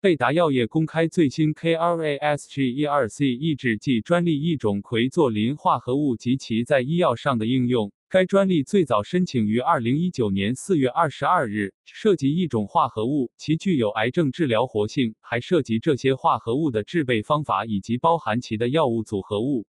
贝达药业公开最新 KRASG12C 抑制剂专利一种奎唑磷化合物及其在医药上的应用。该专利最早申请于二零一九年四月二十二日，涉及一种化合物，其具有癌症治疗活性，还涉及这些化合物的制备方法以及包含其的药物组合物。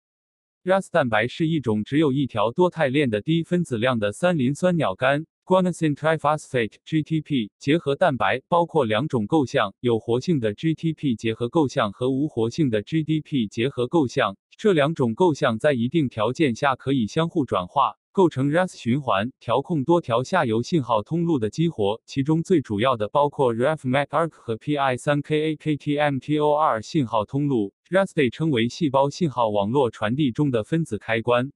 RAS 蛋白是一种只有一条多肽链的低分子量的三磷酸鸟苷 （guanosine triphosphate，GTP） 结合蛋白，包括两种构象：有活性的 GTP 结合构象和无活性的 GDP 结合构象。这两种构象在一定条件下可以相互转化。构成 RAS 循环，调控多条下游信号通路的激活，其中最主要的包括 RAF-MAC-ARC 和 PI3K-AKTMTOR 信号通路。RAS 被称为细胞信号网络传递中的分子开关。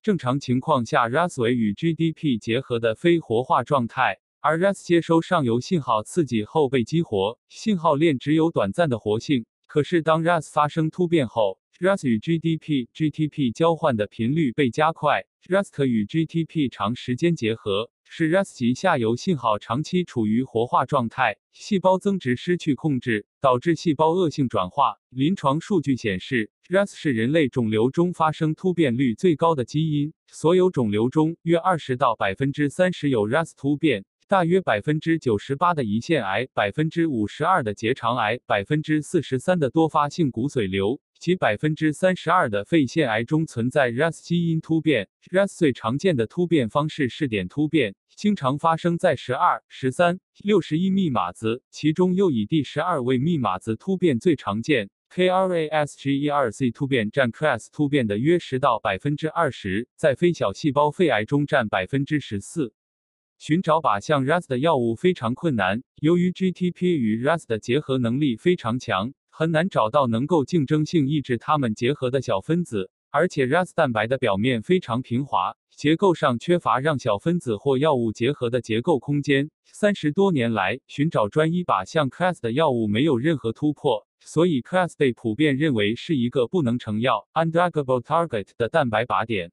正常情况下，RAS 为与 GDP 结合的非活化状态，而 RAS 接收上游信号刺激后被激活，信号链只有短暂的活性。可是当 RAS 发生突变后，RAS 与 GDP、GTP 交换的频率被加快，RAS 可与 GTP 长时间结合，使 RAS 及下游信号长期处于活化状态，细胞增殖失去控制，导致细胞恶性转化。临床数据显示，RAS 是人类肿瘤中发生突变率最高的基因，所有肿瘤中约二十到百分之三十有 RAS 突变。大约百分之九十八的胰腺癌，百分之五十二的结肠癌，百分之四十三的多发性骨髓瘤及百分之三十二的肺腺癌中存在 RAS 基因突变。RAS 最常见的突变方式是点突变，经常发生在十二、十三、六十一密码子，其中又以第十二位密码子突变最常见。KRASG12C 突变占 KRAS 突变的约十到百分之二十，在非小细胞肺癌中占百分之十四。寻找靶向 RAS 的药物非常困难，由于 GTP 与 RAS 的结合能力非常强，很难找到能够竞争性抑制它们结合的小分子。而且 RAS 蛋白的表面非常平滑，结构上缺乏让小分子或药物结合的结构空间。三十多年来，寻找专一靶向 KRAS 的药物没有任何突破，所以 KRAS 被普遍认为是一个不能成药 （undruggable target） 的蛋白靶点。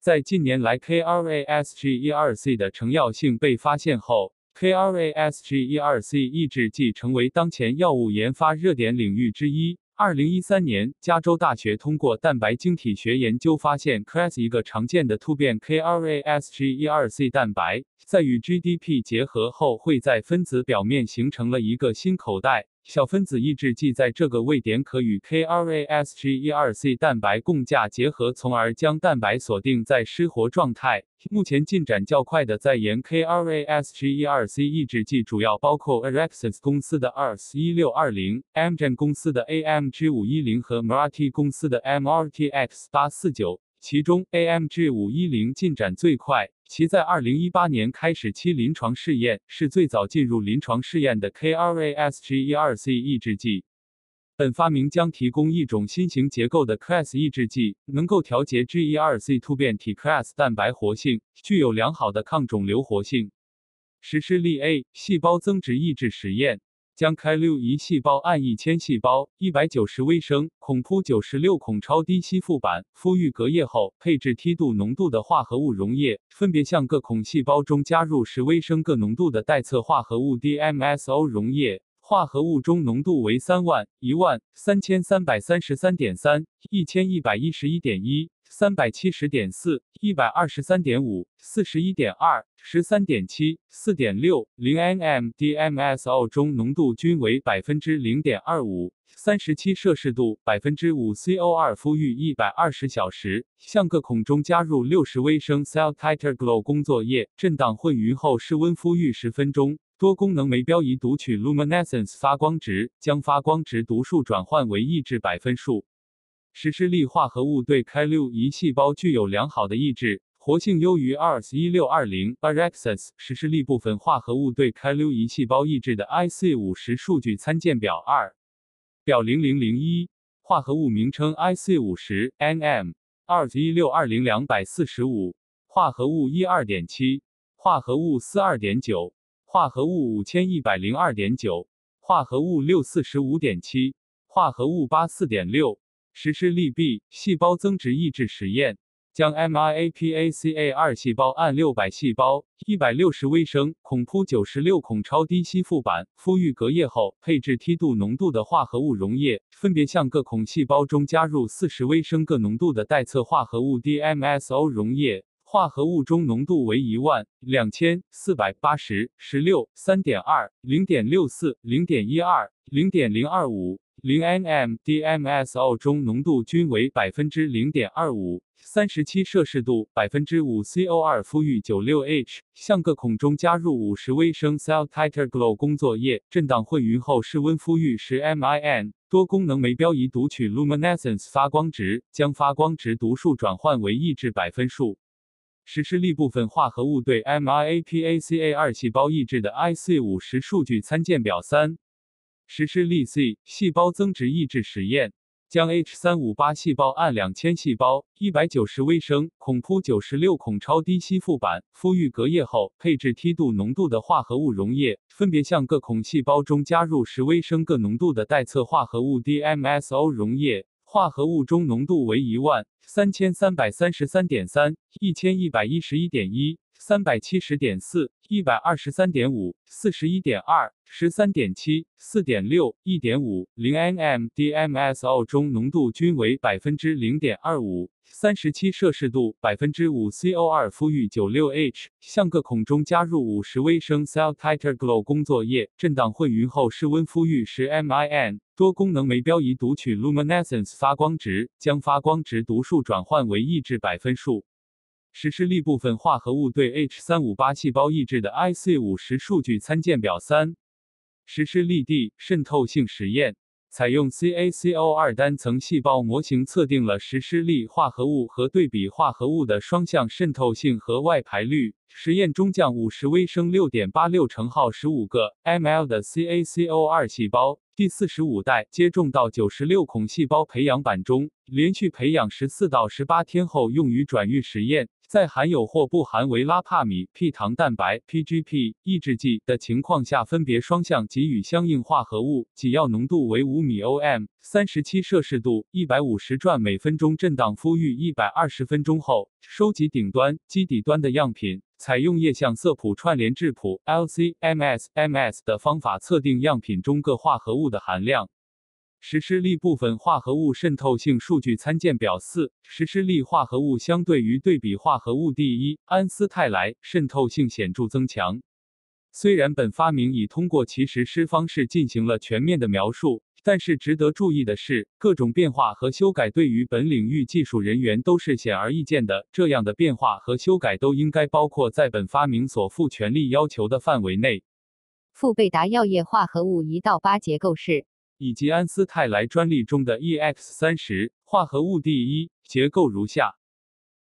在近年来，KRASG12C 的成药性被发现后，KRASG12C 抑制剂成为当前药物研发热点领域之一。二零一三年，加州大学通过蛋白晶体学研究发现，KRAS 一个常见的突变 KRASG12C 蛋白，在与 GDP 结合后，会在分子表面形成了一个新口袋。小分子抑制剂在这个位点可与 KRASG12C 蛋白共价结合，从而将蛋白锁定在失活状态。目前进展较快的在研 KRASG12C 抑制剂主要包括 Arexis 公司的 ARS1620、Amgen 公司的 AMG510 和 Mirati 公司的 MRTX849。其中，AMG 五一零进展最快，其在二零一八年开始期临床试验，是最早进入临床试验的 KRASG12C 抑制剂。本发明将提供一种新型结构的 KRAS 抑制剂，能够调节 G12C 突变体 KRAS 蛋白活性，具有良好的抗肿瘤活性。实施例 A：细胞增殖抑制实验。将开六胰细胞按一千细胞，一百九十微升，孔铺九十六孔超低吸附板，敷预隔夜后，配置梯度浓度的化合物溶液，分别向各孔细胞中加入十微升各浓度的待测化合物 DMSO 溶液，化合物中浓度为三万、一万、三千三百三十三点三、一千一百一十一点一。三百七十点四，一百二十三点五，四十一点二，十三点七，四点六，零 nm DMSO 中浓度均为百分之零点二五，三十七摄氏度，百分之五 CO2 孵育一百二十小时，向各孔中加入六十微升 Cell Titer Glow 工作液，震荡混匀后室温敷预十分钟。多功能酶标仪读取 Luminescence 发光值，将发光值读数转换为抑制百分数。实施力化合物对开六胰细胞具有良好的抑制，活性优于 ARS 一六二零 Arexis。实施力部分化合物对开六胰细胞抑制的 IC 五十数据参见表二。表零零零一，化合物名称 IC 五十 NM ARS 一六二零两百四十五，化合物一二点七，化合物四二点九，化合物五千一百零二点九，化合物六四十五点七，化合物八四点六。实施利 B 细胞增殖抑制实验，将 MIAPACA 二细胞按六百细胞一百六十微升孔铺九十六孔超低吸附板敷育隔夜后，配置梯度浓度的化合物溶液，分别向各孔细胞中加入四十微升各浓度的待测化合物 DMSO 溶液。化合物中浓度为一万两千四百八十十六三点二零点六四零点一二零点零二五零 nm DMSO 中浓度均为百分之零点二五三十七摄氏度百分之五 CO 二麸玉九六 H 向各孔中加入五十微升 Cell Titer Glow 工作液，震荡混匀后室温麸玉十 min 多功能酶标仪读取 Luminescence 发光值，将发光值读数转换为抑制百分数。实施力部分化合物对 MIAPACA 二细胞抑制的 IC 五十数据参见表三。实施力 C 细胞增殖抑制实验，将 H 三五八细胞按两千细胞一百九十微升孔铺九十六孔超低吸附板敷育隔夜后，配置梯度浓度的化合物溶液，分别向各孔细胞中加入十微升各浓度的待测化合物 DMSO 溶液。化合物中浓度为一万三千三百三十三点三、一千一百一十一点一、三百七十点四、一百二十三点五、四十一点二、十三点七、四点六、一点五、零 nm DMSO 中浓度均为百分之零点二五。三十七摄氏度，百分之五 CO 二麸玉九六 H，向各孔中加入五十微升 Cell Titer Glow 工作液，震荡混匀后室温麸玉十 min。多功能酶标仪读取 Luminescence 发光值，将发光值读数转换为抑制百分数。实施力部分化合物对 H 三五八细胞抑制的 IC 五十数据参见表三。实施力地渗透性实验。采用 CaCO2 单层细胞模型测定了实施力化合物和对比化合物的双向渗透性和外排率。实验中，将五十微升六点八六乘号十五个 ml 的 CaCO2 细胞第四十五代接种到九十六孔细胞培养板中，连续培养十四到十八天后用于转育实验。在含有或不含维拉帕米 P 糖蛋白 PGP 抑制剂的情况下，分别双向给予相应化合物，给药浓度为五米 OM，三十七摄氏度，一百五十转每分钟，震荡敷育一百二十分钟后，收集顶端、基底端的样品，采用液相色谱串联质谱 LC-MS-MS 的方法测定样品中各化合物的含量。实施力部分化合物渗透性数据参见表四。实施力化合物相对于对比化合物第一安斯泰莱渗透性显著增强。虽然本发明已通过其实施方式进行了全面的描述，但是值得注意的是，各种变化和修改对于本领域技术人员都是显而易见的。这样的变化和修改都应该包括在本发明所负权利要求的范围内。富贝达药业化合物一到八结构式。以及安斯泰来专利中的 EX 三十化合物第一结构如下。